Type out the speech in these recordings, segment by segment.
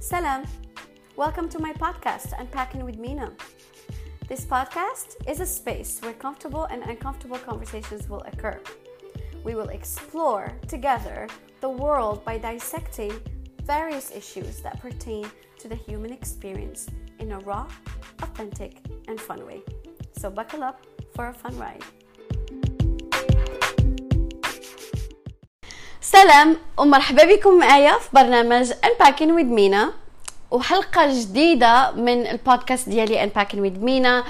Salam. Welcome to my podcast, Unpacking with Mina. This podcast is a space where comfortable and uncomfortable conversations will occur. We will explore together the world by dissecting various issues that pertain to the human experience in a raw, authentic, and fun way. So, buckle up for a fun ride. سلام ومرحبا بكم معايا في برنامج Unpacking with Mina وحلقة جديدة من البودكاست ديالي Unpacking with Mina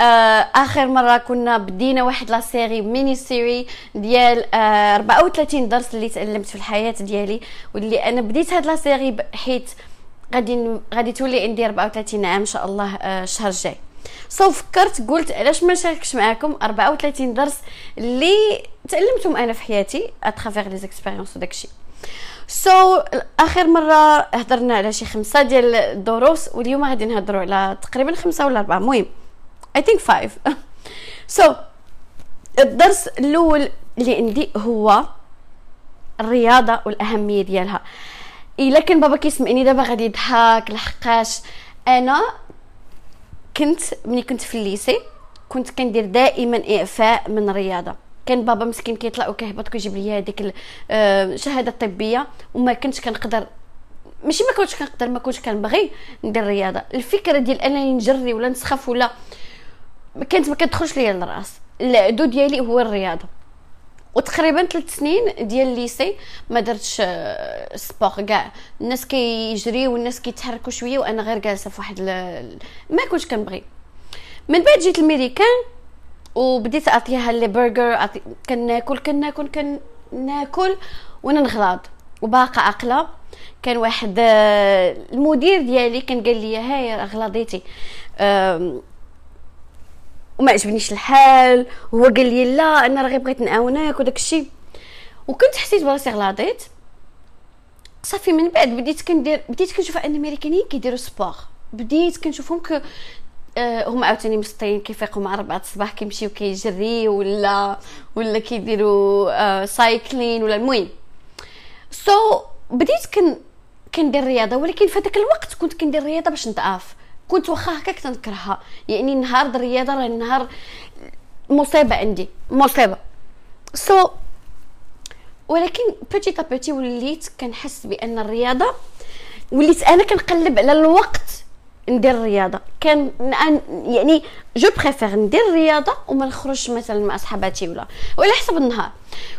آه آخر مرة كنا بدينا واحد la série mini-série ديال آه 34 درس اللي تعلمت في الحياة ديالي واللي أنا بديت هاد la série حيت غادي غادي تولي عندي 34 عام إن شاء الله آه الشهر الجاي. so فكرت قلت علاش ما نشاركش معكم 34 درس اللي تعلمتهم أنا في حياتي à travers les expériences وداكشي so, آخر مرة هضرنا على شي خمسة ديال الدروس واليوم غادي نهضروا على تقريبا خمسة ولا أربعة المهم I think five. So الدرس الأول اللي عندي هو الرياضة والأهمية ديالها. إلا كان بابا كيسمعني دابا غادي يضحك لحقاش أنا كنت ملي كنت في ال lycée كنت كندير دائما إعفاء من الرياضه كان بابا مسكين كيطلع وكيهبط كيجيب لي هذيك الشهاده الطبيه وما كنتش كنقدر ماشي ما كنتش كنقدر ما كنتش كنبغي ندير الرياضه الفكرة ديال أنني نجري ولا نسخف ولا كانت ما كتدخلش ليا للرأس. العدو ديالي هو الرياضة. وتقريبا ثلاث سنين ديال ال lycée ما درتش sport. كاع الناس كيجريو والناس كيتحركوا شوية وأنا غير جالسة في واحد ما كنتش كنبغي. من بعد جيت الميريكان وبديت أعطيها les burgers كناكل كناكل كناكل وأنا نغلاض وباقا عاقله كان واحد المدير ديالي كان قال لي هاي غلاضيتي وما عجبنيش الحال. وهو قال لي لا أنا راه بغيت نعاونك. وداك الشيء. وكنت حسيت براسي غلاضيت صافي من بعد بديت كندير بديت كنشوف أن الأمريكانيين كيديروا sport بديت كنشوفهم آه هما عاوتاني مسطين كيفيقوا مع 4 الصباح كيمشيو كيجري ولا ولا كيديروا آه cycling ولا المهم. so, بديت كن كندير رياضة ولكن في هذاك الوقت كنت كندير رياضة باش نضعاف. كنت واخا هكاك تنكرهها يعني نهار الرياضه راه نهار مصيبة عندي مصيبة. so, ولكن petit à petit وليت كنحس بأن الرياضة وليت أنا كنقلب على الوقت ندير الرياضة. كان يعني je préfère ندير الرياضة وما نخرجش مثلا مع صحاباتي ولا. وعلى حسب النهار.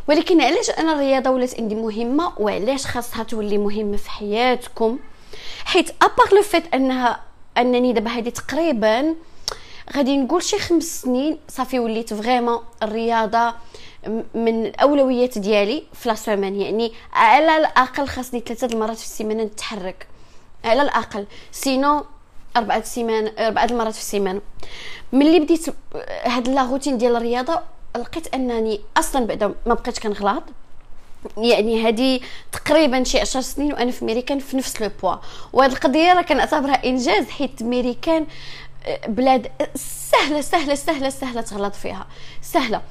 ولكن علاش أنا الرياضة ولات عندي مهمة وعلاش خاصها تولي مهمه في حياتكم؟ حيت à part le fait انها أنني دابا هذه تقريبا غادي نقول شي خمس سنين صافي وليت vraiment الرياضة من الأولويات ديالي في la semaine يعني على الأقل خاصني ثلاثة المرات في السيمانة نتحرك. على الأقل. sinon أربعة سيمان أربعة المرات في السيمانه ملي بديت هاد la routine ديال الرياضة لقيت أنني أصلا بعدا ما بقيتش كنغلاض. يعني هذه تقريبا شي 10 سنين وأنا في ميريكان في نفس le poids. وهاد القضية راه كنعتبرها إنجاز حيت ميريكان آه، بلاد سهلة سهلة سهلة سهلة تغلاض فيها. سهلة.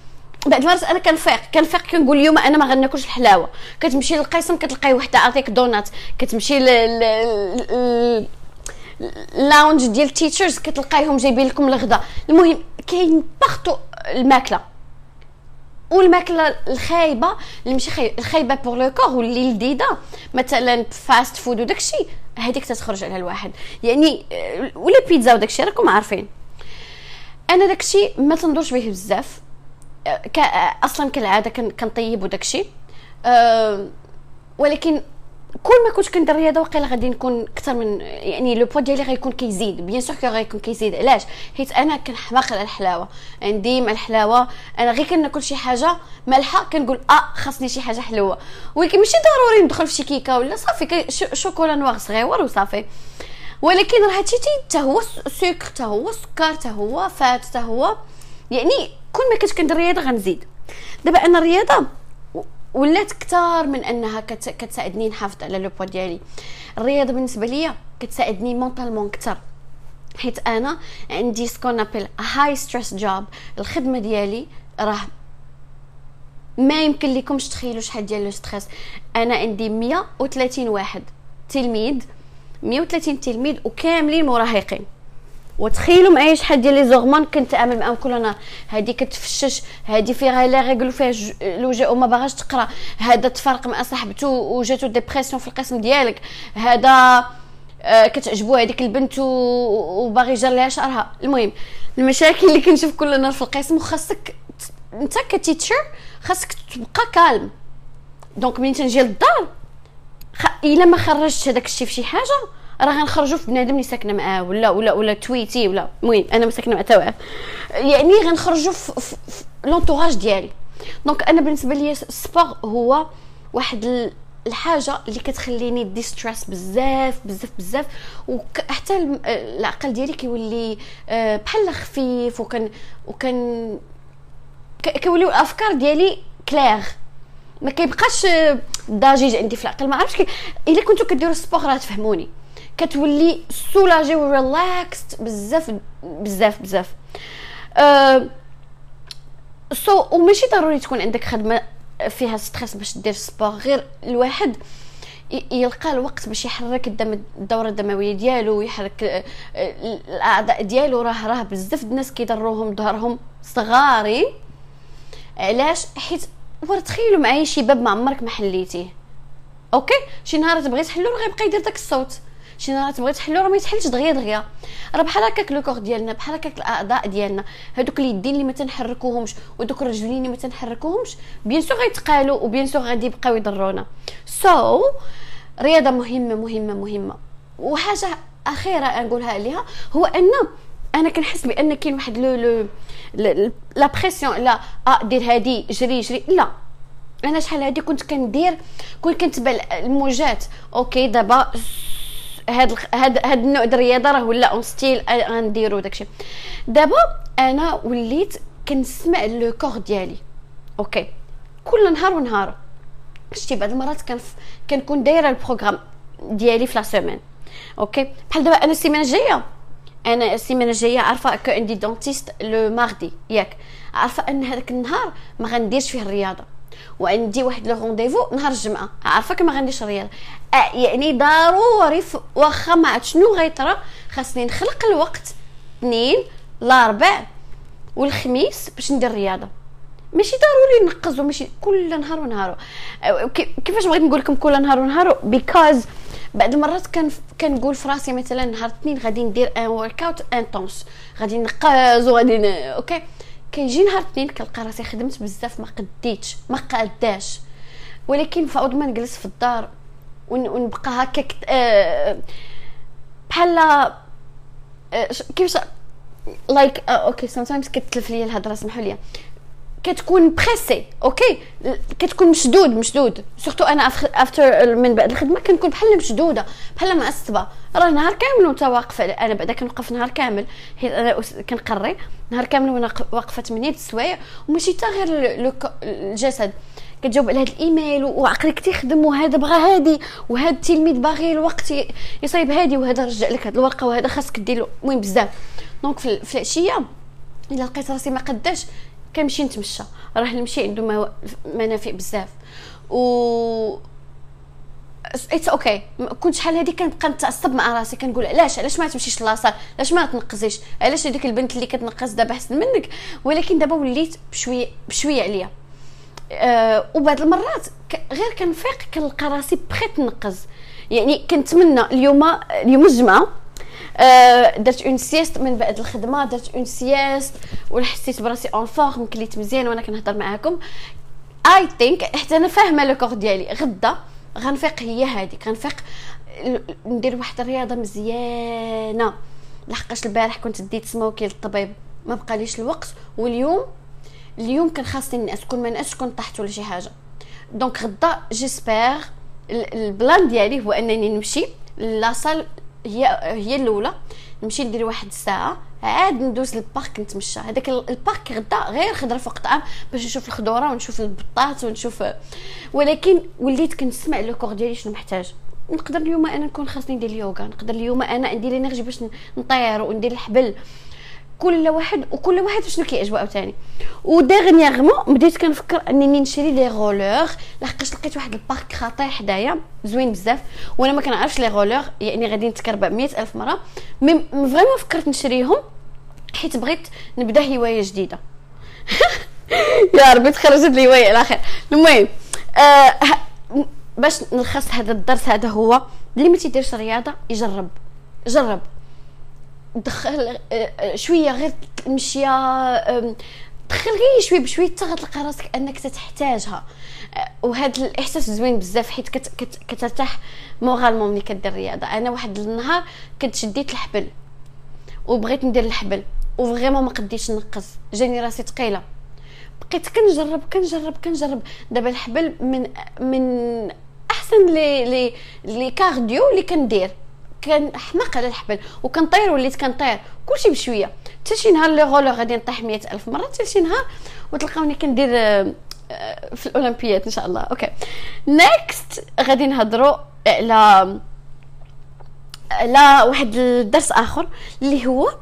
بعد المرات أنا كنفيق كنفيق كنقول اليوم أنا ما غناكلش الحلاوة. كتمشي للقسم كتلقاي وحدة عطيك دونات. كتمشي لل lounge ديال teachers كتلقايهم جايبين لكم الغدا. المهم كاين partout الماكلة. والماكلة الخايبة اللي ماشي الخايبة pour le corps واللي لذيذة. مثلا fast food وداكشي هذيك تتخرج على الواحد. يعني ولا بيتزا وداكشي راكم عارفين. أنا داكشي ما تنظرش به بزاف. أصلا كالعادة كنطيب وداكشي ولكن كل ما كنت كندير رياضة وقيلا غادي نكون أكثر من يعني le poids ديالي غيكون كيزيد. bien sûr que غيكون كيزيد. علاش؟ حيت أنا كنحماق على الحلاوة. عندي مع الحلاوة. أنا غير كناكل شي حاجة مالحة كنقول آه خاصني شي حاجة حلوة. ولكن ماشي ضروري ندخل في شي كيكة ولا صافي chocolat noir صغيور وصافي. ولكن راه هادشي حتى هو سكر حتى هو سكر حتى هو فات حتى هو يعني كل ما كنت كندير رياضة غنزيد. دابا أنا الرياضه ولات كثار من أنها كت... كتساعدني نحافظ على le poids ديالي. الرياضة بالنسبة ليا كتساعدني mentalement كثر حيت أنا عندي ce qu'on appelle high stress job الخدمة ديالي راه ما يمكن لكمش تخيلوا شحال ديال le stress أنا عندي 130 واحد تلميذ. 130 تلميذ وكاملين مراهقين. وتخيلوا معايا شحال ديال les hormones كنتعامل معاهم كل نهار هادي كتفشش هادي فيها les règles وفيها الوجع وما باغاش تقرأ. هذا تفرق مع صاحبته وجاتو dépression في القسم ديالك. هذا آه كتعجبو هذيك البنت وباغي يجر ليها شعرها. المهم المشاكل اللي كنشوف كل نهار في القسم وخاصك انت ك teacher خاصك تبقى calme. donc ملي تنجي للدار خ... إلا ما خرجتش هذاك الشيء في شي حاجة راه غنخرجوا في بنادم اللي ساكنه معاه ولا ولا ولا تويتي ولا المهم أنا ما ساكنه مع تا يعني غنخرجوا في, في, في l'entourage ديالي. donc أنا بالنسبة لي ال sport هو واحد الحاجة اللي كتخليني déstresse بزاف بزاف بزاف. وحتى العقل ديالي كيولي آه، بحال خفيف وكان وكان كيوليو الأفكار ديالي clair ما كيبقاش ضجيج عندي في العقل. ما عرفتش. إلا كنتو كديروا sport راه تفهموني. كتولي soulagé و relaxed بزاف بزاف بزاف. أه so, وماشي ضروري تكون عندك خدمة فيها stress باش دير sport غير الواحد يلقى الوقت باش يحرك الدم الدورة الدموية ديالو ويحرك الأعضاء ديالو راه راه بزاف الناس كيضروهم ظهرهم صغارين علاش؟ حيت ورا تخيلوا معايا شي باب ما عمرك ما حليتيه. okay؟ شي نهار تبغي تحلو راه غيبقى يدير داك الصوت. شي نهار تبغي تحلو راه ما يتحلش دغيا دغيا. راه بحال هكاك le corps ديالنا بحال هكاك الأعضاء ديالنا هذوك اليدين اللي ما تنحركوهمش ودوك الرجلين اللي ما تنحركوهمش bien sûr غيتقالوا و bien sûr غادي يبقاو يضرونا. so, رياضة مهمة مهمة مهمة. وحاجة أخيرة نقولها عليها هو أن أنا كنحس بأن كاين واحد le le la pression لا آه دير هادي جري جري لا. أنا شحال هادي كنت كندير كنت كنتبع الموجات. okay دابا هاد هاد هاد النوع د الرياضة راه ولا un style غنديرو داكشي دابا أنا وليت كنسمع le corps ديالي. okay. كل نهار ونهار. شتي بعض المرات كنكون دايرة ال programme ديالي في la semaine. okay. بحال دابا أنا السيمانة الجاية. أنا السيمانة الجاية عارفة que عندي dentiste le mardi ياك. عارفة أن هذاك النهار ما غنديرش فيه الرياضة. وعندي واحد le rendez-vous نهار الجمعة. عارفة ما غنديرش الرياضه آه يعني ضروري واخا ما عرفت شنو غيطرا خاصني نخلق الوقت اثنين الأربع والخميس باش ندير الرياضه ماشي ضروري ننقز وماشي كل نهار ونهار. كيفاش بغيت نقول لكم كل نهار ونهار؟ because بعد المرات كان كنقول في راسي مثلا نهار الاثنين غادي ندير un workout intense غادي نقز وغادي okay؟ كيجي نهار الاثنين كنلقى راسي خدمت بزاف ما قديتش ما قاداش. ولكن فعود ما نجلس في الدار ونبقى هكاك آه بحال آه كيفاش like okay sometimes كتلف ليا الهضرة سمحوا لي كتكون pressé okay كتكون مشدود مشدود. surtout أنا after من بعد الخدمة كنكون بحال مشدودة بحال معصبه راه نهار كامل وأنت واقفة. أنا بعدا كنوقف نهار كامل. حيت أنا كنقري. نهار كامل وأنا واقفة 8 السوايع. وماشي حتى غير الجسد. كتجاوب على هذا الإيميل وعقلك تيخدم وهذا بغى هادي. وهذا التلميذ باغي الوقت يصايب هادي. وهذا رجع لك هذه الورقة وهذا خاصك دير المهم بزاف. donc في العشية إلا لقيت راسي ما قداش كنمشي نتمشى. راه المشي عنده منافع بزاف. و it's okay كنت شحال هذه كنبقى نتعصب مع راسي كنقول علاش علاش ما تمشيش la salle علاش ما تنقزيش؟ علاش هذيك البنت اللي كتنقز دابا أحسن منك؟ ولكن دابا وليت بشويه بشوية عليا. أه وبعض المرات غير كنفيق كنلقى راسي بغيت نقز يعني كنتمنى اليوم اليوم الجمعة درت une sieste من بعد الخدمة درت une sieste وحسيت براسي en forme كليت مزيان وأنا كنهضر معاكم. I think حتى أنا فاهمة le corps ديالي. غدا غنفيق هي هذيك غنفيق ندير واحد الرياضة مزيانة. لحقاش البارح كنت ديت سموكي للطبيب ما بقاليش الوقت. واليوم اليوم كان خاصني نعس كون ما نعسش كنت طحت ولا شي حاجة. donc غدا j'espère ال plan ديالي هو أنني نمشي la salle هي هي الأولى. نمشي ندير واحد الساعة. عاد ندوز لل parc نتمشى. هذاك ال parc غدا غير خضره فوق طعام باش نشوف الخضورة ونشوف البطاط ونشوف. ولكن وليت كنسمع le corps ديالي شنو محتاج. نقدر اليوم أنا نكون خاصني ندير اليوغا. نقدر اليوم أنا عندي l'énergie باش نطير وندير الحبل. كل واحد وكل واحد شنو كيعجبو عاوتاني. و dernièrement بديت كنفكر أنني نشري les rollers لحقاش لقيت واحد ال parc خطير حدايا زوين بزاف. وأنا ما كنعرفش les rollers يعني غادي نتكربع مئة ألف مرة. mais vraiment فكرت نشريهم حيت بغيت نبدا هواية جديدة. يا ربي تخرجت لي هوايه على خير المهم آه باش نلخص هذا الدرس هذا هو اللي ما تيديرش رياضة يجرب. جرب. دخل آه، آه، شوية غير المشيه دخل غير شوية بشويه حتى غتلقى راسك أنك تحتاجها آه، وهذا الإحساس زوين بزاف حيت كت كت كترتاح moralement ملي كدير الرياضة. أنا واحد النهار كنت شديت الحبل وبغيت ندير الحبل و vraiment ما قديتش ننقز. جاني راسي ثقيله بقيت كنجرب كنجرب كنجرب. دابا الحبل من من أحسن لي لي les cardio اللي كندير. كان حماق على الحبل وكنطير وليت كنطير كلشي بشوية. حتى شي نهار les rollers غادي نطيح مئة ألف مرة. حتى شي نهار وتلقاوني كندير آه، آه، في الاولمبيات إن شاء الله. okay. next غادي نهضروا على على واحد الدرس آخر اللي هو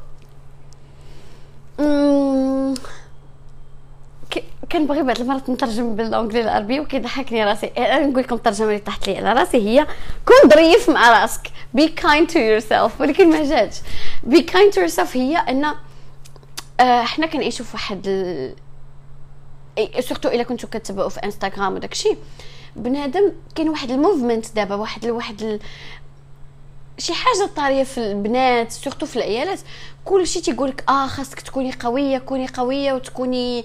كنبغي بعض المرات نترجم بال anglais للعربي وكيضحكني راسي. أنا نقول لكم الترجمة اللي طاحت لي على راسي هي كون ظريف مع راسك. be kind to yourself ولكن ما جاتش. be kind to yourself هي إن آه، حنا كنعيشوا في واحد ال... surtout إلا كنتو كتبعوا في انستغرام وداك الشيء بنادم كاين واحد ال movement دابا واحد واحد. شي حاجة طارية في البنات surtout في العيالات. كلشي تيقول لك آه خاصك تكوني قوية كوني قوية وتكوني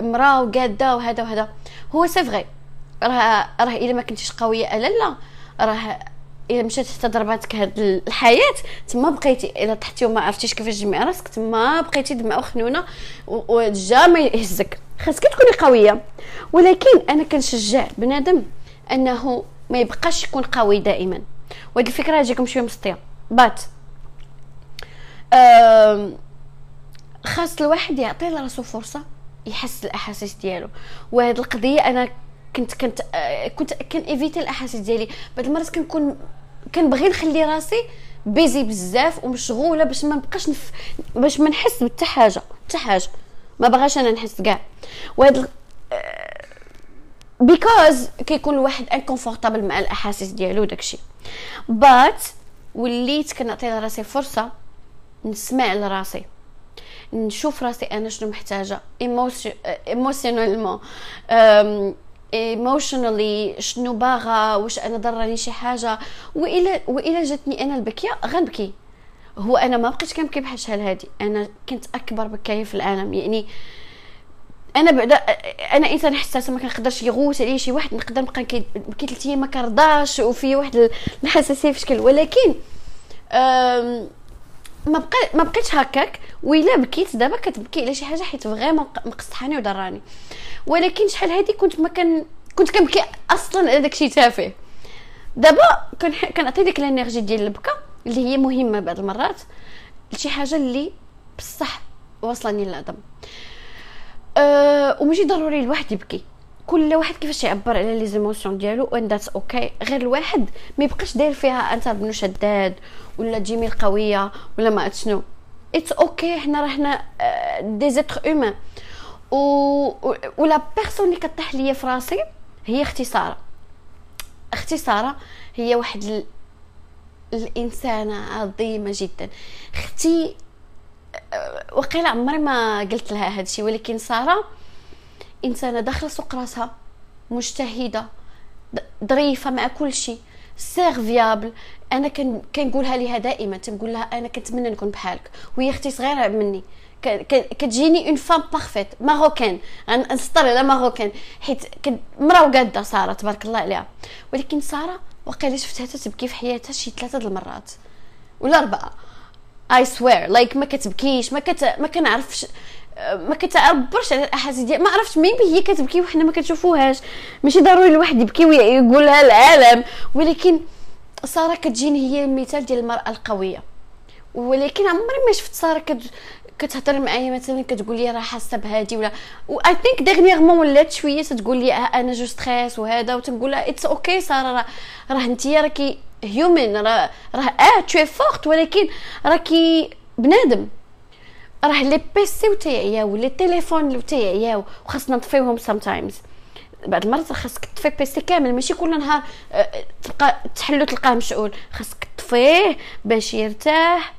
مراه وقادة وهذا وهذا. هو c'est vrai. راه راه إلا ما كنتيش قوية الا لا راه إلا مشات حتى ضرباتك هاد الحياة تما بقيتي إلا طحتي وما عرفتيش كيفاش تجمعي راسك تما بقيتي دمعة وخنونة وجا يهزك. خاصك تكوني قوية. ولكن أنا كنشجع بنادم أنه ما يبقاش يكون قوي دائما. وهاد الفكرة تجيكم شوية مسطيه بات خاص الواحد يعطي لراسو فرصة يحس الأحاسيس ديالو. وهاد القضية أنا كنت كنت آه، كنت كان الأحاسيس ديالي. بعض المرات كنكون كنبغي نخلي راسي busy بزاف ومشغولة باش ما نبقاش نف... باش ما نحس بحتى حاجة حتى حاجة. ما بغاش أنا نحس كاع. وهاد because كيكون الواحد inconfortable مع الأحاسيس ديالو داكشي but وليت كنعطي لراسي فرصة نسمع لراسي. نشوف راسي أنا شنو محتاجة. emotionalement emotionally شنو باغا واش أنا ضرني شي حاجة. والا وإلا جاتني أنا البكية غنبكي. هو أنا ما بقيتش كنبكي بحال شحال هادي. أنا كنت أكبر بكاية في العالم. يعني أنا بعدا أنا إنسان حساس ما كنقدرش يغوت عليا شي واحد نقدر نبقى نبكي ثلاث أيام ما كرضاش وفي واحد الحساسيه في شكل. ولكن ما بقى ما بقيتش هكاك وإلا بكيت دابا كتبكي على شي حاجة حيت فريمون مقصحاني وضراني ولكن شحال هادي كنت ما كان كنت كنبكي أصلا على داكشي تافه. دابا كنعطي ديك ال energy ديال البكا اللي هي مهمة بعض المرات لشي حاجة اللي بصح واصلاني للعظم أه وماشي ضروري الواحد يبكي. كل واحد كيفاش يعبر على les émotions ديالو و and that's okay غير الواحد ما يبقاش داير فيها أنت بنت شداد ولا j'aimais القويه ولا ما شنو. it's okay حنا راحنا دي زيتر اومان و ولا بيرسون اللي كطيح ليا في راسي هي أختي ساره هي واحد ال... الإنسانة عظيمة جدا. أختي وقيلا عمري ما قلت لها هذا الشيء ولكن سارة إنسانة داخلة سوق راسها مجتهدة ظريفة مع كل شيء سيرفيابل أنا كن كنقولها ليها دائما تنقول لها أنا كنتمنى نكون بحالك وهي أختي صغيرة مني. كتجيني une femme parfaite marocaine نسطر على marocaine حيت مرا وقادة سارة تبارك الله عليها. ولكن سارة وقيلا شفتها تبكي في حياتها شي ثلاثة المرات. ولا اربعه I swear like ما كتبكيش ما كت ما كنعرفش ما كتعبرش على الأحاسيس ديال ما عرفتش maybe هي كتبكي وحنا ما كنشوفوهاش ماشي ضروري الواحد يبكي ويقولها العالم ولكن سارة كتجيني هي المثال ديال المرأة القوية. ولكن عمري ما شفت سارة كت كتهضر معايا مثلا كتقول لي راه حاسة بهادي ولا. و I think dernièrement ولات شوية تقول لي أنا je stresse وهذا وتنقول لها it's okay سارة راه انت راكي human راه راه آه très forte ولكن راكي بنادم. راه les PC وتيعياو les téléphones وتيعياو وخاصنا نطفيوهم sometimes بعض المرات خاصك تطفي PC كامل ماشي كل نهار أه، تبقى تحلو تلقاه مشعول. خاصك تطفيه باش يرتاح.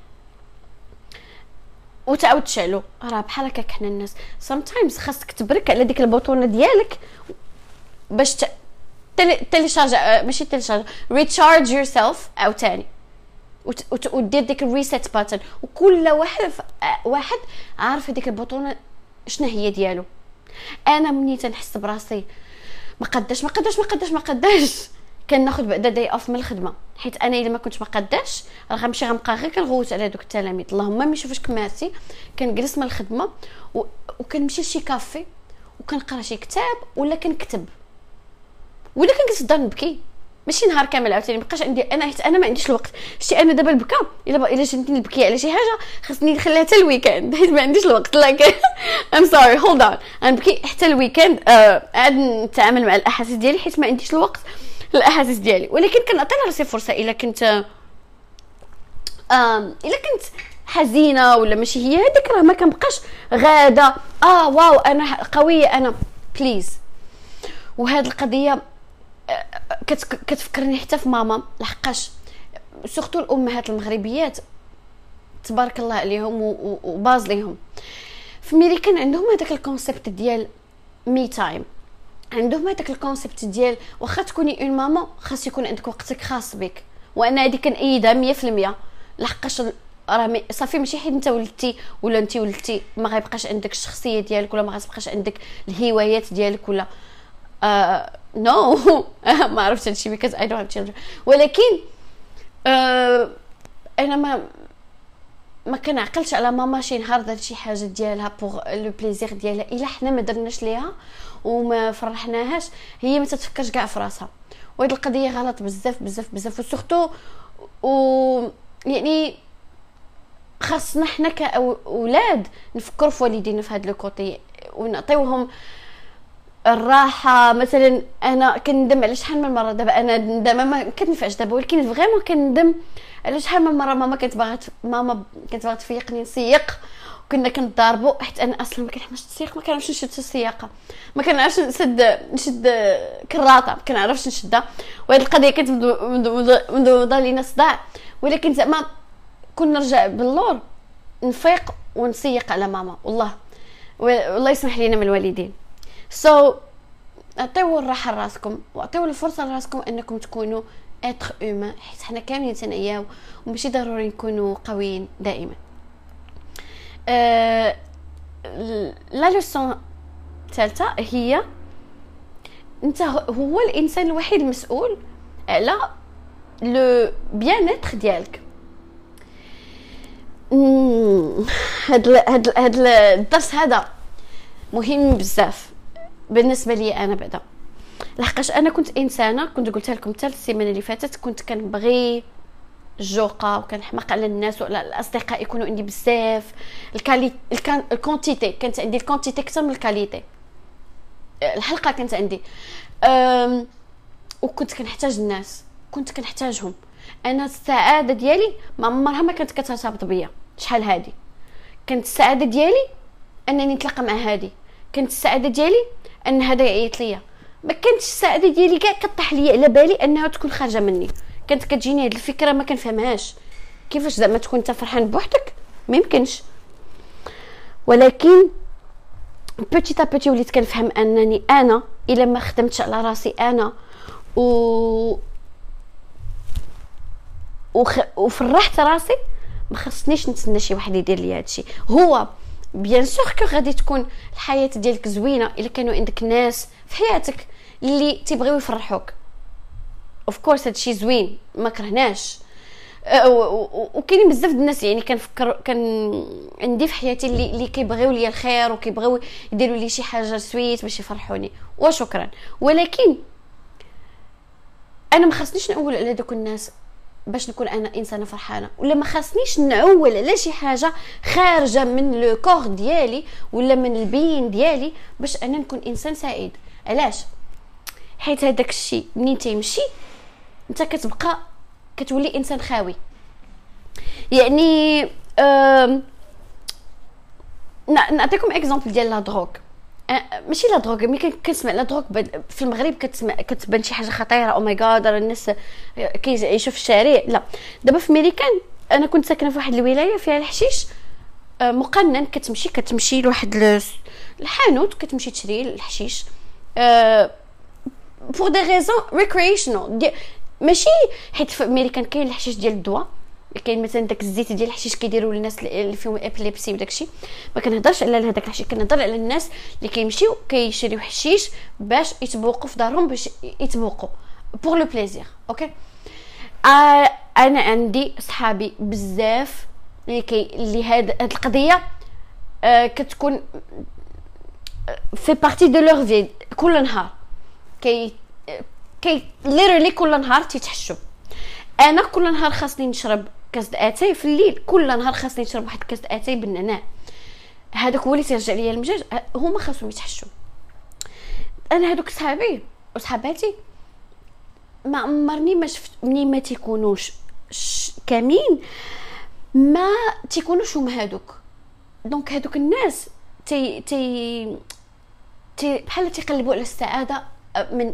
وتعاود تشعلو. راه بحال هكاك حنا الناس. sometimes خاصك تبرك على ديك ال bouton ديالك باش ت... télécharge أه، ماشي télécharge recharge yourself عاوتاني ودير ديك ال reset button وكل واحد واحد عارف هذيك ال bouton شنو هي ديالو. أنا مني تنحس براسي ما قداش ما قداش ما قداش ما قداش. كناخذ بعدا day off من الخدمة. حيت أنا إلا ما كنتش ما قداش راه غنمشي غنبقى غير كنغوت على دوك التلاميذ. اللهم ما يشوفوش كماتي كنجلس من الخدمة. وكنمشي لشي كافي وكنقرأ شي كتاب ولا كنكتب. كنجلس في الدار نبكي. ماشي نهار كامل عاوتاني مابقاش عندي أنا حيت أنا ما عنديش الوقت. شتي أنا دابا البكا إلا إلا جاتني نبكي على شي حاجة خاصني نخليها حتى الويكاند حيت ما عنديش الوقت. like I'm sorry hold on غنبكي حتى weekend آه عاد نتعامل مع الأحاسيس ديالي حيت ما عنديش الوقت الاحاسيس ديالي. ولكن كنعطي لراسي فرصة. إلا كنت إلا كنت حزينة ولا ماشي هي هذيك راه ما كنبقاش غادة. آه wow أنا قوية أنا please وهاد القضية كتفكرني حتى في ماما لحقاش surtout الأمهات المغربيات تبارك الله عليهم وباز ليهم. في ميريكان عندهم هذاك ال concept ديال me time. عندهم هذاك ال concept ديال واخا تكوني une maman خاص يكون عندك وقتك خاص بك. وأنا هذه كنأيدها 100% لحقاش راه صافي ماشي حيت انت ولدتي ولا انت ولدتي ما غيبقاش عندك الشخصية ديالك ولا ما غيبقاش عندك الهوايات ديالك ولا no no. ما عرفتش هادشي I don't have children. ولكن uh, أنا ما ما كنعقلش على ماما شي نهار دارت شي حاجة ديالها pour le plaisir ديالها. إلا حنا ما درناش ليها وما فرحناهاش هي ما تتفكرش كاع في راسها. وهاد القضية غلط بزاف بزاف بزاف. و surtout و يعني خاصنا حنا كاولاد نفكروا في والدينا في هذا le côté ونعطيوهم الراحة مثلا أنا كندم على شحال من مرة. دابا أنا دابا ما كنفيقش دابا ولكن vraiment كندم على شحال من مرة ماما كانت باغا ماما كانت باغا تفيقني نسيّق. وكنا كنضاربوا حيت أنا أصلا ما كنحملش السياق ما كنعرفش نشد السياقة. ما كنعرفش نسد نشد الكراطة ما كنعرفش نشدها. وهذه القضية كانت منوضة لينا صداع. ولكن زعما كون نرجع بال لور نفيق ونسيق على ماما. والله والله يسمح لينا من الوالدين. so أعطيو الراحة لراسكم وأعطيو الفرصة لراسكم إنكم تكونوا être humain حيت حنا كاملين تنعياو وماشي ضروري نكونوا قويين دائما. أه لا leçon الثالثه هي أنت هو الإنسان الوحيد المسؤول على le bien-être ديالك هاد هاد هاد الدرس هذا مهم بزاف. بالنسبة لي أنا بعدا. لحقاش أنا كنت إنسانة كنت قلت لكم حتى السيمانة اللي فاتت كنت كنبغي الجوقة وكنحماق على الناس وعلى الأصدقاء يكونوا عندي بزاف. ال quali ال quantité كانت عندي ال quantité أكثر من ال qualité. الحلقة كانت عندي. أم وكنت كنحتاج الناس كنت كنحتاجهم. أنا السعادة ديالي ما عمرها ما كانت كترتبط بيا شحال هادي. كانت السعادة ديالي أنني نتلاقى مع هادي. كانت السعاده ديالي أن هذا يعيط ليا. ما كانتش السعاده ديالي كاع كطيح ليا على بالي أنها تكون خارجة مني. كانت كتجيني هاد الفكرة ما كنفهمهاش. كيفاش زعما تكون أنت فرحان بوحدك؟ ما يمكنش. ولكن petit à petit وليت كنفهم أنني أنا إلا ما خدمتش على راسي أنا و وخ... وفرحت راسي ما خصنيش نتسنى شي واحد يدير لي هادشي. هو bien sûr que غادي تكون الحياة ديالك زوينة إلا كانوا عندك ناس في حياتك اللي تيبغيو يفرحوك. of course هادشي زوين ما كرهناش. أه، وكاينين بزاف الناس يعني كنفكر كان عندي في حياتي اللي اللي كيبغيو لي الخير وكيبغيو يديروا لي شي حاجة زوينة باش يفرحوني. وشكرا. ولكن أنا ما خاصنيش نعول على دوك الناس باش نكون أنا إنسانة فرحانة. ولا ما خاصنيش نعول على شي حاجة خارجة من le corps ديالي ولا من ال bien ديالي باش أنا نكون إنسان سعيد. علاش؟ حيت هذاك الشيء منين تيمشي أنت كتبقى كتولي إنسان خاوي. يعني نعطيكم exemple ديال la drogue. ماشي la drogue ملي كنسمع la drogue في المغرب كتسمع كتبان شي حاجة خطيرة. oh my God الناس كيعيشوا في الشارع. لا. دابا في ميريكان أنا كنت ساكنة في واحد الولاية فيها الحشيش مقنن كتمشي كتمشي لواحد الحانوت كتمشي تشري الحشيش pour des raisons recreational ماشي حيت في امريكان كاين الحشيش ديال الدواء. كاين مثلا داك الزيت ديال الحشيش كيديروا للناس اللي فيهم épilepsie وداكشي. ما كنهضرش على هذاك الحشيش كنهضر على الناس اللي كيمشيو كيشريو حشيش باش يتبوقوا في دارهم باش يتبوقوا pour le plaisir okay آه أنا عندي صحابي بزاف اللي كي اللي هاد هاد القضية آه كتكون في بارتي دو لور في كل نهار. كي كي ليرلي كل نهار تيتحشوا أنا كل نهار خاصني نشرب كاس آتاي في الليل كل نهار خاصني نشرب واحد كاس آتاي بالنعناع. هذاك هو اللي تيرجع ليا المجاج هما خاصهم يتحشوا. أنا هذوك صحابي وصحاباتي ما عمرني ما شفت مني ما تيكونوش كاملين ما تيكونوش هما هادوك. donc هادوك الناس تي تي تي بحال تيقلبوا على السعادة من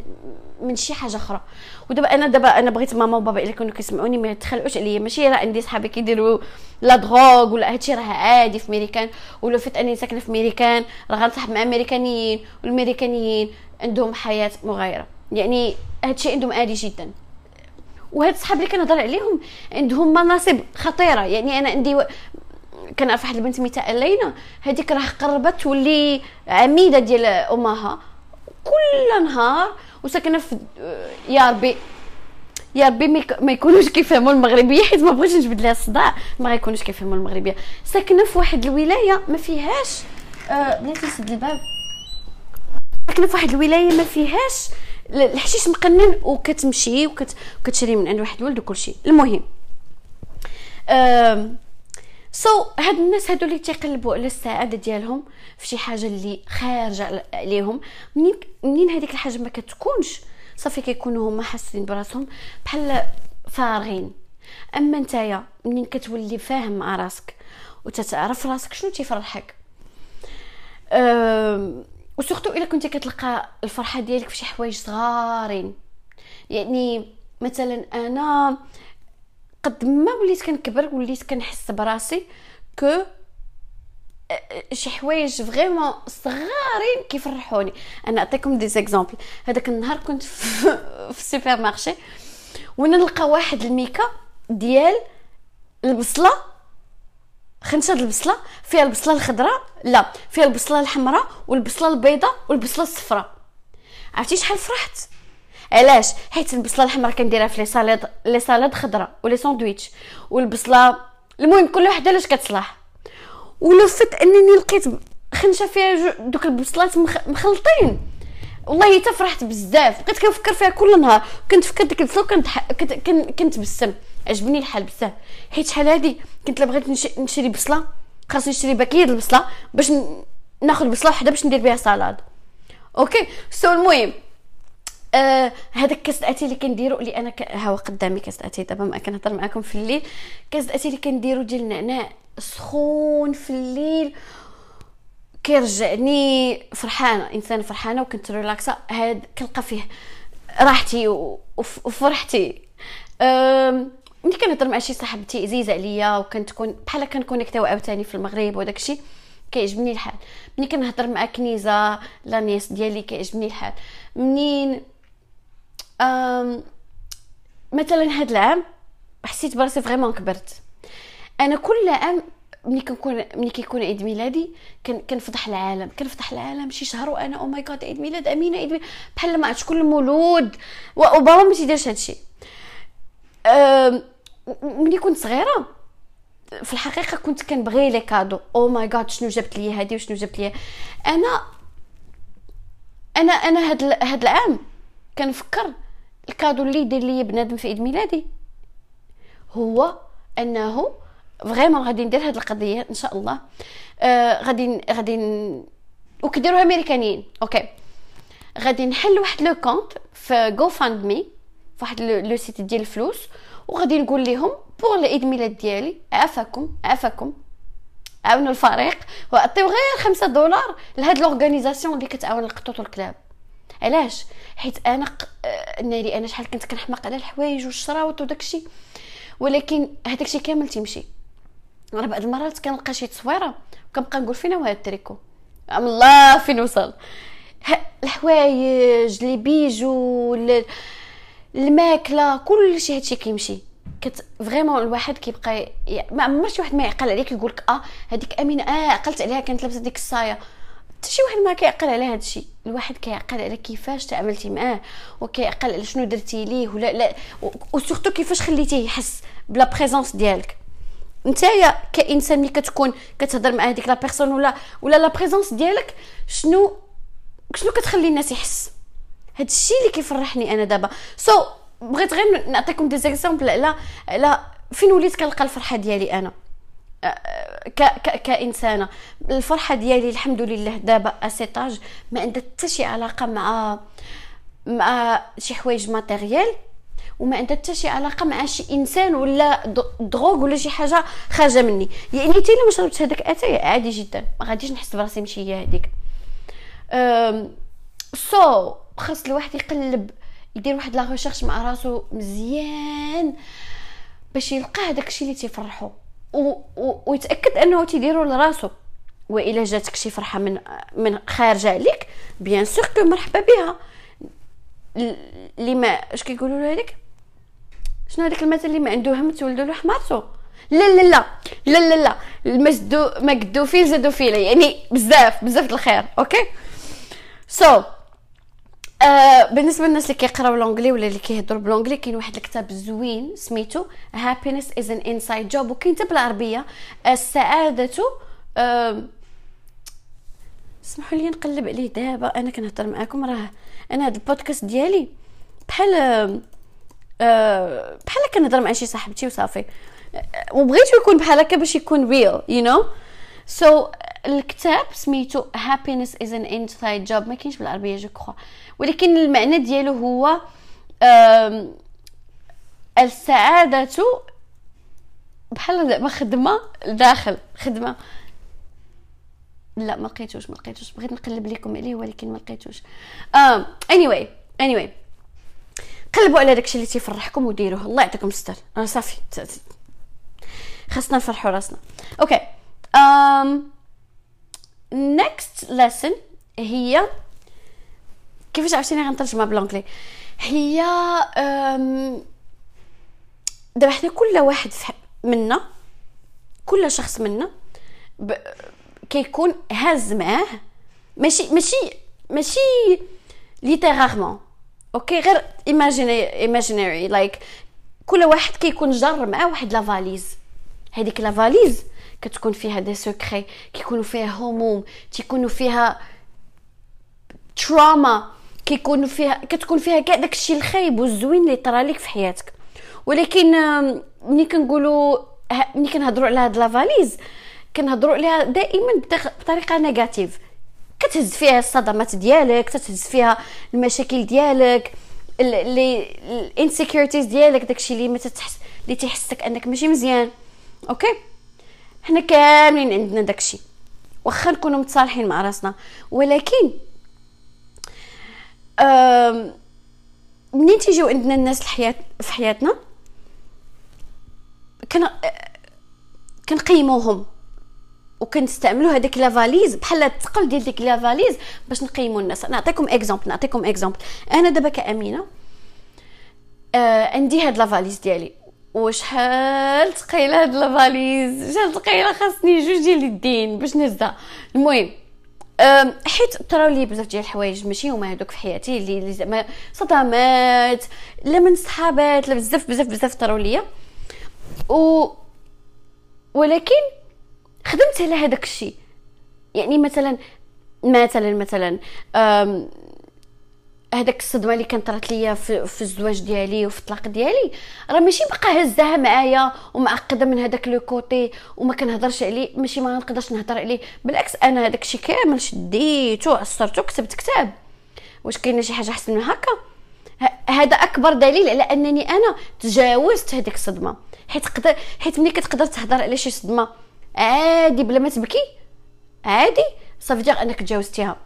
من شي حاجة أخرى. ودابا أنا دابا أنا بغيت ماما وبابا إلا كانوا كيسمعوني ما يتخلعوش عليا. ماشي راه عندي صحابي كيديروا la drogue ولا هادشي راه عادي في ميريكان ولا فات أني ساكنة في ميريكان راه غنصاحب مع أمريكانيين والميريكانيين عندهم حياة مغايرة. يعني هادشي عندهم عادي جدا. وهاد الصحاب اللي كنهضر عليهم عندهم مناصب خطيرة. يعني أنا عندي و... كنعرف واحد البنت سميتها ألينا. هذيك راه قربت تولي عميدة ديال أمها. كل نهار وساكنة في يا ربي يا ربي ما يكونوش كيفهموا المغربية حيت ما بغيتش نجبد لها الصداع ما غيكونوش كيفهموا المغربية. ساكنة في واحد الولاية ما فيهاش آه بلاتي نسد الباب. ساكنة في واحد الولاية ما فيهاش الحشيش مقنن وكتمشي وكت... وكتشري من عند واحد الولد وكلشي. المهم آه سو so, هاد الناس هادو اللي تيقلبوا على السعادة ديالهم في شي حاجة اللي خارجة عليهم منين منين هذيك الحاجة ما كتكونش؟ صافي كيكونوا هما حاسين براسهم بحال فارغين. أما نتايا منين كتولي فاهم مع راسك وتتعرف راسك شنو تيفرحك؟ أه و surtout إلا كنتي كتلقى الفرحة ديالك في شي حوايج صغارين. يعني مثلا أنا قد ما وليت كنكبر وليت كنحس براسي que شي حوايج vraiment صغارين كيفرحوني. أنا نعطيكم des exemples. هذاك النهار كنت في, ال supermarché وأنا نلقى واحد الميكا ديال البصلة خنشة البصلة فيها البصلة الخضراء لا فيها البصلة الحمراء والبصلة البيضاء والبصلة الصفراء. عرفتي شحال فرحت؟ علاش؟ حيت البصلة الحمراء كنديرها في les salades les salades خضراء و les sandwichs. والبصله المهم كل وحدة لاش كتصلح؟ و le fait أنني لقيت خنشة فيها دوك البصلات مخلطين. والله حتى فرحت بزاف. بقيت كنفكر فيها كل نهار. كنت فكرت ديك البصله وكنت كنت كنت بسم عجبني الحال بزاف. حيت شحال هادي كنت لا بغيت نشري بصلة. خاصني نشري paquet البصلة باش ناخذ بصلة وحدة باش ندير بها salade. Okay؟ So المهم آه هذاك كاس أتاي اللي كنديرو اللي أنا ك... هاو قدامي كاس أتاي دابا ما كنهضر معكم في الليل. كاس أتاي اللي كنديرو ديال النعناع سخون في الليل كيرجعني فرحانة إنسان فرحانة وكنت relaxa هاد كنلقى فيه راحتي وفرحتي. ملي كنهضر مع شي صاحبتي عزيزة عليا وكنتكون بحال كن connectيو عاوتاني في المغرب وداك الشيء كيعجبني الحال. ملي كنهضر مع كنيزة la nièce ديالي كيعجبني الحال. منين مثلا هاد العام حسيت براسي vraiment كبرت. أنا كل عام ملي كنكون ملي كيكون عيد ميلادي كنفضح العالم كنفضح العالم شي شهر وأنا oh my god عيد ميلاد أمينة عيد ميلاد بحال ما عرفتش كل مولود وبابا ما تيديرش هادشي ملي كنت صغيرة في الحقيقة كنت كنبغي les cadeaux. Oh my god شنو جابت لي هادي وشنو جابت لي أنا أنا أنا هاد هاد العام كنفكر ال cadeau اللي يدير لي بنادم في عيد ميلادي. هو أنه vraiment غادي ندير هاد القضية إن شاء الله. آه غادي غادي وكيديروها أمريكانيين. Okay. غادي نحل واحد le compte في GoFundMe فواحد le site ديال الفلوس وغادي نقول لهم pour العيد ميلاد ديالي عافاكم عافاكم عاونوا الفريق وعطيو غير خمسة دولار لهاد l'organisation اللي كتعاون القطوط والكلاب. علاش حيت أنا ق... ناري أنا شحال كنت كنحماق على الحوايج والشراوط وداكشي ولكن هذاك الشيء كامل تيمشي. أنا بعض المرات كنلقى شي تصويرة وكنبقى نقول فين هو هذا التريكو. أم الله فين وصل؟ الحوايج لي بيجو الماكلة كل شيء هادشي كيمشي. كت vraiment الواحد كيبقى ي... ما عمر شي واحد ما يعقل عليك يقول لك آه هذيك امينه آه عقلت عليها كانت لابسة ديك الصاية. حتى شي واحد ما كيعقل على هذا الشيء الواحد كيعقل على كيفاش تعاملتي معاه وكيعقل على شنو درتي ليه ولا لا و surtout كيفاش خليتيه يحس ب la présence ديالك. نتايا كإنسان ملي كتكون كتهضر مع هذيك la personne ولا ولا la présence ديالك شنو شنو كتخلي الناس يحس؟ هاد الشيء اللي كيفرحني أنا دابا. so, بغيت غير نعطيكم des exemples على على فين وليت كنلقى الفرحة ديالي أنا؟ ك ك كإنسانة. الفرحة ديالي الحمد لله دابا à cet âge ما عندها حتى شي علاقة مع مع شي حوايج matériel وما عندها حتى شي علاقة مع شي إنسان ولا drogue ولا شي حاجة خارجة مني. يعني حتى الا ما شربت هذاك أتاي عادي جدا. ما غاديش نحس براسي ماشي هي هذيك so, خاص الواحد يقلب يدير واحد la recherche مع راسو مزيان باش يلقى هذاك الشيء اللي تيفرحو. و... و... ويتأكد أنه تيديرو لراسو وإلا جاتك شي فرحة من من خارجه عليك bien sûr que مرحبا بها اللي ما اش كيقولوا له هذيك؟ شنو هذاك المثل اللي ما عنده هم تولدوا له حمارته؟ لا لا لا لا لا لا. المسدو ما قدو فيه زادو فيه يعني بزاف بزاف الخير okay؟ So, آه بالنسبة للناس اللي كيقراو l'anglais ولا اللي كيهضروا ب l'anglais كاين واحد الكتاب زوين سميتو Happiness is an inside job وكاين حتى بالعربية السعادة آه اسمحوا لي نقلب عليه دابا أنا كنهضر معاكم راه أنا هذا البودكاست ديالي بحال آه بحال كنهضر مع شي صاحبتي وصافي. وبغيتو يكون بحال هكا باش يكون real you know so الكتاب سميتو happiness is an inside job ما كاينش بالعربية je crois ولكن المعنى ديالو هو السعادة بحال زعما خدمة داخل خدمة. لا ما لقيتوش ما لقيتوش. بغيت نقلب لكم عليه ولكن ما لقيتوش. anyway anyway. قلبوا على داكشي اللي تيفرحكم وديروه. الله يعطيكم الستر. أنا صافي. خاصنا نفرحوا راسنا. أوكي آم next lesson هي كيفاش عرفتيني غنترجمها ب l'anglais هي دابا حنا كل واحد منا كل شخص منا. كيكون هاز معاه ماشي ماشي ماشي littéralement okay غير imaginary like كل واحد كيكون جر معاه واحد la valise هذيك la valise كتكون فيها des secrets كيكونوا فيها هموم تيكونوا فيها trauma كيكونوا فيها كتكون فيها كاع داكشي الخايب والزوين اللي طرا لك في حياتك. ولكن ملي كنقولوا ملي كنهضروا على هاد la valise كنهضروا عليها دائما بطريقة négative كتهز فيها الصدمات ديالك كتهز فيها المشاكل ديالك les insecurities ديالك داكشي اللي ما تتحس اللي تيحسك أنك ماشي مزيان. OK؟ حنا كاملين عندنا داكشي. واخا نكونوا متصالحين مع راسنا. ولكن منين تيجيو عندنا الناس الحياة في حياتنا؟ كن كنقيموهم وكنستعملوا هذيك la valise بحال الثقل ديال ديك la valise باش نقيموا الناس. نعطيكم exemple نعطيكم exemple أنا دابا كأمينة آه عندي هاد la valise ديالي. وشحال ثقيلة هاد la valise شحال ثقيلة؟ خاصني جوج ديال اليدين باش نهزها. المهم حيت طراو لي بزاف ديال الحوايج ماشي هما هذوك في حياتي اللي زعما صدمات لا من صحابات لا بزاف بزاف بزاف طراو ليا. و ولكن خدمت على هذاك الشيء يعني مثلا مثلا مثلا هذاك الصدمة اللي كانت طرات ليا في, في الزواج ديالي وفي الطلاق ديالي. راه ماشي بقى هزاها معايا ومعقدة من هذاك لو كوتي وما كنهضرش عليه ماشي ما نقدرش نهضر عليه. بالعكس أنا هذاك الشيء كامل شديتو عصرتو كتبت كتاب. واش كاينة شي حاجة أحسن من هكا؟ هذا أكبر دليل على أنني أنا تجاوزت هذيك الصدمة. حيت قدر حيت ملي كتقدر تهضر على شي صدمة عادي بلا ما تبكي. عادي. صافي انك تجاوزتيها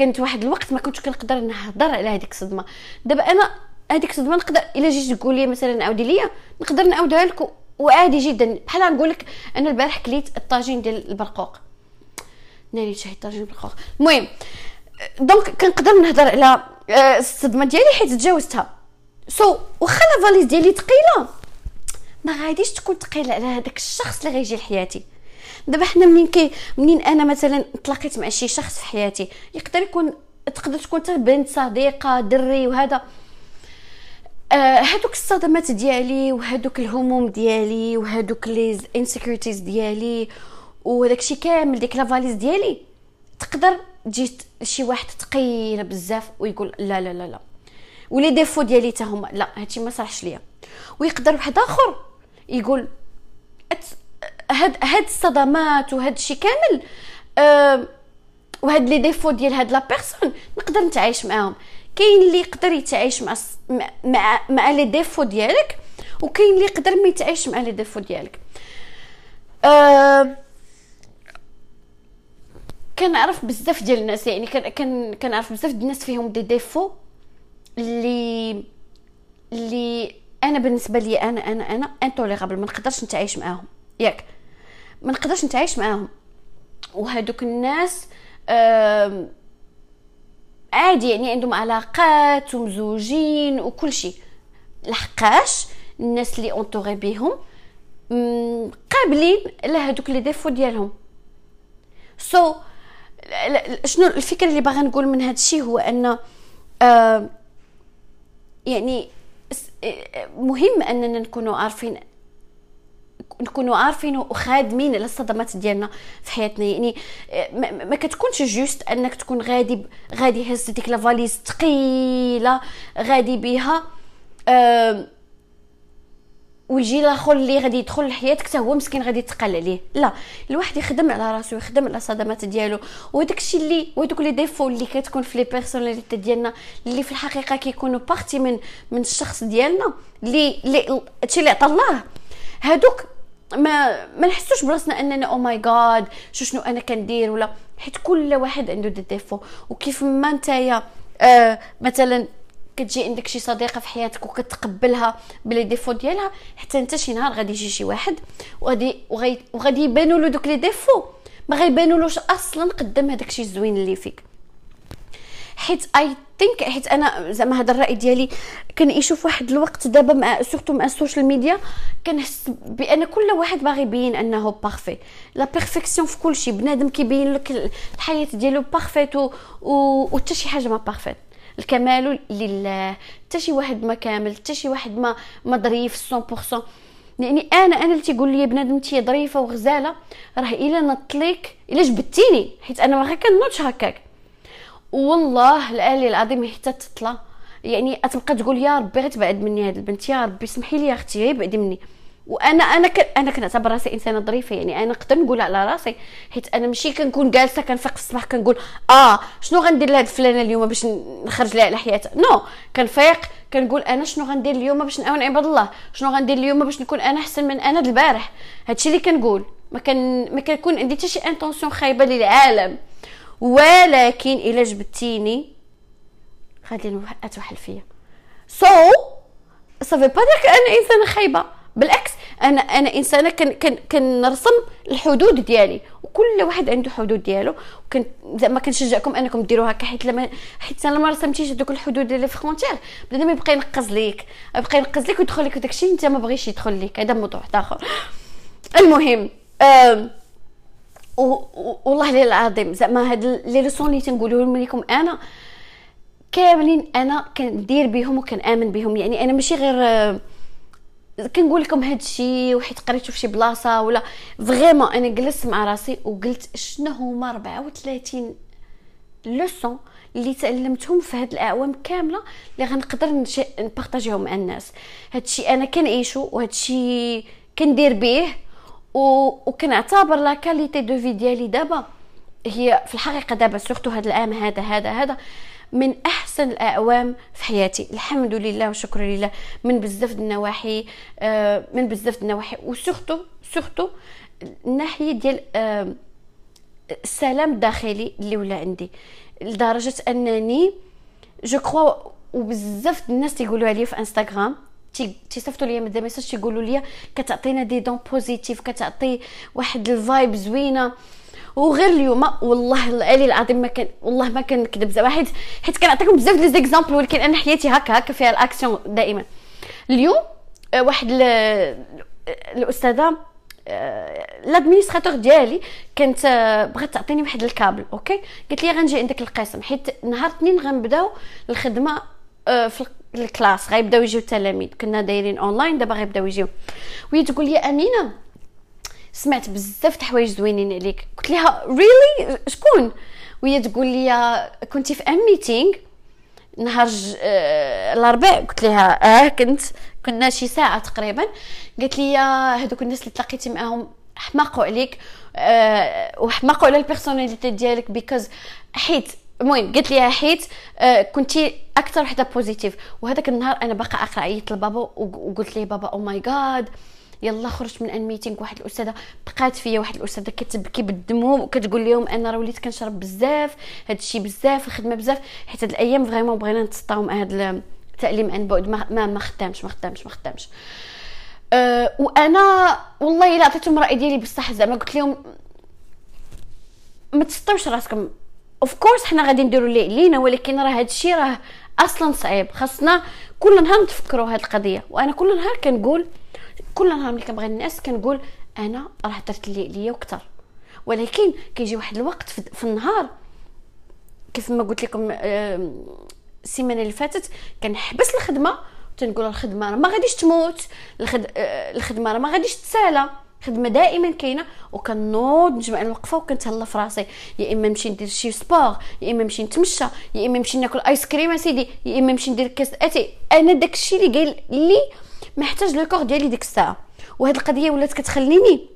كانت واحد الوقت ما كنتش كنقدر نهضر على هذيك الصدمة. دابا أنا هذيك الصدمة نقدر إلا جيت تقول لي مثلا عاودي ليا نقدر نعاودها لك وعادي جدا. بحال نقول لك أنا البارح كليت الطاجين ديال البرقوق. ناري شهي طاجين البرقوق. المهم donc كنقدر نهضر على آه، الصدمة ديالي حيت تجاوزتها. so, واخا la valise ديالي ثقيلة. ما غاديش تكون ثقيلة على هذاك الشخص اللي غيجي لحياتي. دابا حنا منين كي منين أنا مثلا تلاقيت مع شي شخص في حياتي يقدر يكون تقدر تكون حتى بنت صديقة دري وهذا. آه هادوك الصدمات ديالي وهادوك الهموم ديالي وهادوك les insecurities ديالي وداكشي كامل ديك la valise ديالي تقدر تجي شي واحد ثقيله بزاف ويقول لا لا لا لا. و les défauts ديالي حتى هما لا هادشي ما صالحش ليا. ويقدر واحد آخر يقول هاد هاد الصدمات وهاد الشيء كامل أه وهاد les défauts ديال هاد la personne نقدر نتعايش معاهم. كاين اللي يقدر يتعايش مع مع مع les défauts ديالك وكاين اللي يقدر ما يتعايش مع les défauts ديالك. أه كنعرف بزاف ديال الناس يعني كان كنعرف بزاف ديال الناس فيهم دي ديفو اللي اللي أنا بالنسبة لي أنا أنا أنا intolérable ما نقدرش نتعايش معاهم. ياك. ما نقدرش نتعايش معاهم. وهادوك الناس عادي يعني عندهم علاقات ومزوجين وكل شيء لحقاش الناس اللي entourés بيهم قابلين لهادوك les défauts ديالهم. so, شنو الفكرة اللي باغا نقول من هذا الشيء هو أن آه يعني مهم أننا نكونوا عارفين نكونوا عارفين وخادمين على الصدمات ديالنا في حياتنا. يعني ما كتكونش جوست أنك تكون غادي غادي هز ديك لا فاليز ثقيله غادي بها ويجي الآخر اللي غادي يدخل لحياتك حتى هو مسكين غادي يتقل عليه. لا الواحد يخدم على راسو يخدم على الصدمات ديالو. وداك الشيء اللي ودوك les défauts اللي كتكون في les personnalités ديالنا اللي في الحقيقة كيكونوا partie من من الشخص ديالنا اللي هادشي اللي عطا الله. هادوك ما ما نحسوش براسنا أننا oh my god شو شنو أنا كندير ولا. حيت كل واحد عنده دي ديفو وكيف ما نتايا آه مثلا كتجي عندك شي صديقة في حياتك وكتقبلها ب les défauts ديالها حتى أنت شي نهار غادي يجي شي واحد وغادي وغادي يبانوا له دوك les défauts ما غيبانولوش أصلا قدام هذاك الشيء الزوين اللي فيك. حيت I think حيت أنا زعما هذا الرأي ديالي كنعيشو في واحد الوقت دابا مع surtout مع ال social media كنحس بأن كل واحد باغي يبين أنه parfait la perfection في كل شيء بنادم كيبين لك الحياة ديالو parfaite. وحتى شي حاجة ما parfaite الكمال لله حتى شي واحد ما كامل حتى شي واحد ما ما ظريف 100% يعني أنا أنا اللي تيقول لي بنادم انت ظريفة وغزالة راه إلا نطليك إلا جبدتيني حيت أنا ما كنوضش هكاك. والله الالي العظيم حتى تطلع. يعني أتبقى تقول يا ربي غير تبعد مني هاد البنت يا ربي سمحي لي أختي غير بعدي مني. وأنا أنا ك... أنا كنعتبر راسي إنسانة ظريفة يعني أنا نقدر نقول على راسي. حيت أنا ماشي كنكون جالسة كنفيق في الصباح كنقول آه شنو غندير لهاد فلانة اليوم باش نخرج لها على حياتها؟ no. كنفيق كنقول أنا شنو غندير اليوم باش نعاون عباد الله؟ شنو غندير اليوم باش نكون أنا أحسن من أنا البارح؟ هادشي اللي كنقول. ما كان ما كنكون عندي حتى شي intention خايبة للعالم. ولكن إلا جبتيني. غادي أتوحل فيا. so صافي با ديك أنا انسانه خايبة. بالعكس أنا أنا إنسانة كن كن كنرسم الحدود ديالي. وكل واحد عنده حدود ديالو. وكن زعما كنشجعكم أنكم ديروا هكا حيت لما حيت أنا ما رسمتيش دوك الحدود ديال ال frontières بنادم يبقى ينقز ليك. يبقى ينقز ليك ويدخل لك داكشي أنت ما بغيش يدخل ليك. هذا موضوع آخر. المهم والله العظيم زعما هاد les leçons اللي تنقولهم لكم أنا كاملين أنا كندير بهم وكنآمن بهم يعني أنا ماشي غير كنقول لكم هاد الشيء وحيت قريته في شي بلاصة ولا vraiment أنا جلست مع راسي وقلت شنو هما 34 leçons اللي تعلمتهم في هاد الأعوام كاملة اللي غنقدر نبارطاجيهم مع الناس. هاد الشيء أنا كنعيشو وهاد الشيء كندير به و... وكنعتبر la qualité de vie ديالي دابا. هي في الحقيقة دابا surtout هاد العام هذا هذا هذا من أحسن الأعوام في حياتي. الحمد لله والشكر لله. من بزاف النواحي آه، من بزاف النواحي. و surtout surtout الناحية ديال آه السلام الداخلي اللي ولا عندي. لدرجة أنني je crois وبزاف الناس تيقولوا عليا في انستغرام تيصيفطوا لي مدام ميساج تيقولوا لي كتعطينا des dons positifs كتعطي واحد ال vibe زوينة. وغير اليوم والله العلي العظيم ما كان والله ما كنكذب زعما حيت حيت كنعطيكم بزاف les exemples ولكن أنا حياتي هكا هكا فيها الأكسيون دائما. اليوم آه، واحد الأستاذة l'administrateur ديالي كانت آه، بغات تعطيني واحد الكابل أوكي؟ قلت لي غنجي عندك القسم حيت نهار اثنين غنبداو الخدمة آه، في ال classe غيبداو يجيو التلاميذ. كنا دايرين أونلاين دابا غيبداو يجيو. وهي تقول لي امينه سمعت بزاف د الحوايج زوينين عليك. قلت لها really شكون؟ وهي تقول لي كنتي في un meeting نهار آه الاربعاء قلت لها آه كنت كنا شي ساعة تقريبا. قالت لي هذوك الناس اللي تلاقيتي معاهم حماقوا عليك أه وحماقوا على ال personality ديالك because حيت المهم قلت لي حيت أه كنتي أكثر وحدة positive وهذاك النهار أنا باقا أقرأ عيطت لبابا وقلت لي بابا oh my God يلا خرجت من un meeting واحد الأستاذة. بقات فيا واحد الأستاذة كتبكي بالدموع وكتقول لهم أنا راه وليت كنشرب بزاف هذا الشيء بزاف الخدمة بزاف. حيت هاد الأيام vraiment بغينا نتسطاو هاد التعليم عن بعد. ما ما خدامش ما خدامش ما خدامش. أه وأنا والله إلا عطيتهم الراي ديالي بصح زعما قلت لهم ما تسطوش راسكم. of course حنا غادي نديروا اللي علينا ولكن راه هذا الشيء راه أصلا صعيب. خاصنا كل نهار نتفكروا هذه القضية. وأنا كل نهار كنقول كل نهار ملي كنبغي الناس كنقول أنا راه درت اللي عليا وكثر ولكن كيجي واحد الوقت في النهار كيف ما قلت لكم السيمانة اللي فاتت كنحبس الخدمة تنقول الخدمة راه ما غاديش تموت. آه، الخدمة راه ما غاديش تسالى. خدمة دائما كاينة وكنوض نجمع الوقفة وكنتهلا في راسي. يا إما نمشي ندير شي سبور يا إما نمشي نتمشى يا إما نمشي ناكل آيس كريم أسيدي يا إما نمشي ندير كاس أتي. أنا داكشي اللي قال لي محتاج le cours ديالي ديك الساعة. وهاد القضية ولات كتخليني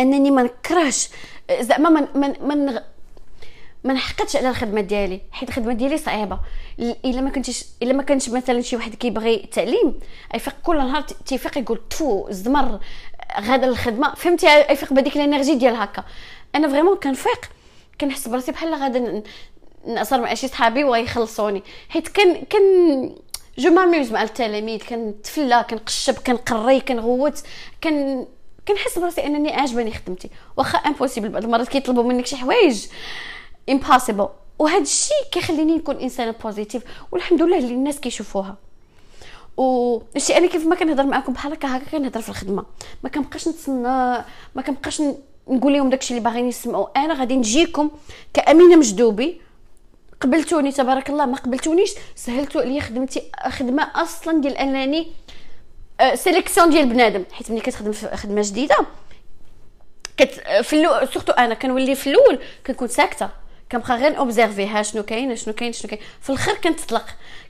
أنني ما نكرهش زعما من من من ما نحقدش على الخدمة ديالي. حيت الخدمة ديالي صعيبة. إلا ما كنتش إلا ما كانش مثلا شي واحد كيبغي التعليم يفيق كل نهار تيفيق يقول ت و الزمر غادا الخدمة. فهمتي يفيق بهذيك ال energy ديال هكا. أنا vraiment كنفيق. كنحس براسي بحال غادا نأثر مع شي صحابي ويخلصوني. حيت كان كان je m'amuse مع التلاميذ. كنتفلا كنقشب كنقري كنغوت. كن كنحس براسي أنني عاجباني خدمتي. واخا impossible بعض المرات كيطلبوا منك شي حوايج. impossible وهذا الشيء كيخليني نكون إنسانة positive والحمد لله اللي الناس كيشوفوها. وشي أنا كيف ما كنهضر معكم بحال هكا هكا كنهضر في الخدمة. ما كنبقاش نتسنى ما كنبقاش نقول لهم داكشي اللي باغيين يسمعوا. أنا غادي نجيكم كأمينة مجدوبي. قبلتوني تبارك الله ما قبلتونيش. سهلتوا عليا خدمتي خدمة أصلا ديال أنني sélection آه، ديال بنادم. حيت ملي كتخدم في خدمة جديدة كت في الأول surtout أنا كنولي في الأول كنكون ساكتة. كنبقى غير observer ها شنو كاين شنو كاين شنو كاين. في الآخر كنتطلق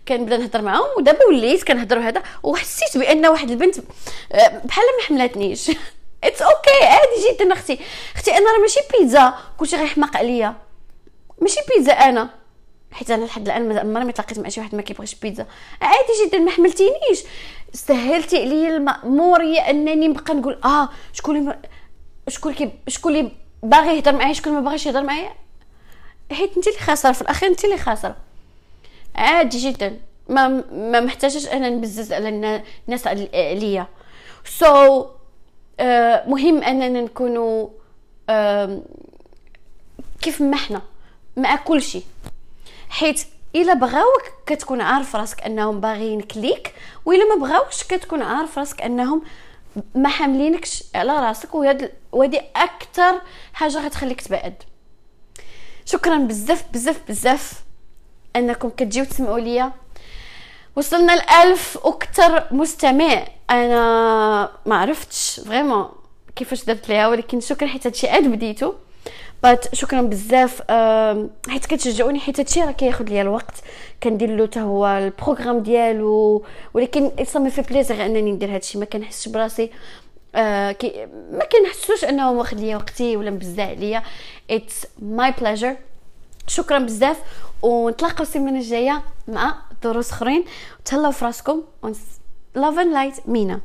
كنبدا نهضر معاهم ودابا وليت كنهضر هذا وحسيت بأن واحد البنت آه، بحال ما حملاتنيش. it's okay عادي جدا أختي. أختي أنا راه ماشي بيتزا. كلشي غيحماق عليا. ماشي بيتزا أنا. حيت أنا لحد الآن عمري ما تلاقيت مع شي واحد ما كيبغيش بيتزا. عادي جدا ما حملتينيش. سهلتي عليا الماموريه أنني نبقى نقول آه شكون اللي شكون كي شكون اللي باغي يهضر معايا شكون ما باغيش يهضر معايا؟ حيت انت اللي خاسره في الأخير انت اللي خاسره عادي جدا. ما ما محتاجش أنا نبزز على الناس عليا سو so, uh, مهم أننا نكونوا uh, كيف ما إحنا مع كل شيء حيت إلا بغاوك كتكون عارف راسك أنهم باغيينك ليك وإلا ما بغاوكش كتكون عارف راسك أنهم ما حاملينكش على راسك وهادي أكثر حاجة غتخليك تبعد. شكرا بزاف بزاف بزاف أنكم كتجيو تسمعوا ليا. وصلنا لألف أكثر مستمع. أنا ما عرفتش vraiment كيفاش درت ليها ولكن شكرا حيت هادشي عاد بديتو. but شكرا بزاف حيت كتشجعوني حيت هادشي راه كياخذ ليا الوقت. كندير له حتى هو ال programme ديالو ولكن ça me fait plaisir أنني ندير هادشي ما كنحسش براسي. آه كي ما كنحسوش أنه واخد ليا وقتي ولا مبزع عليا it's my pleasure شكرا بزاف. ونتلاقاو السيمانة الجاية مع دروس أخرين. تهلاو في راسكم love and light مينا.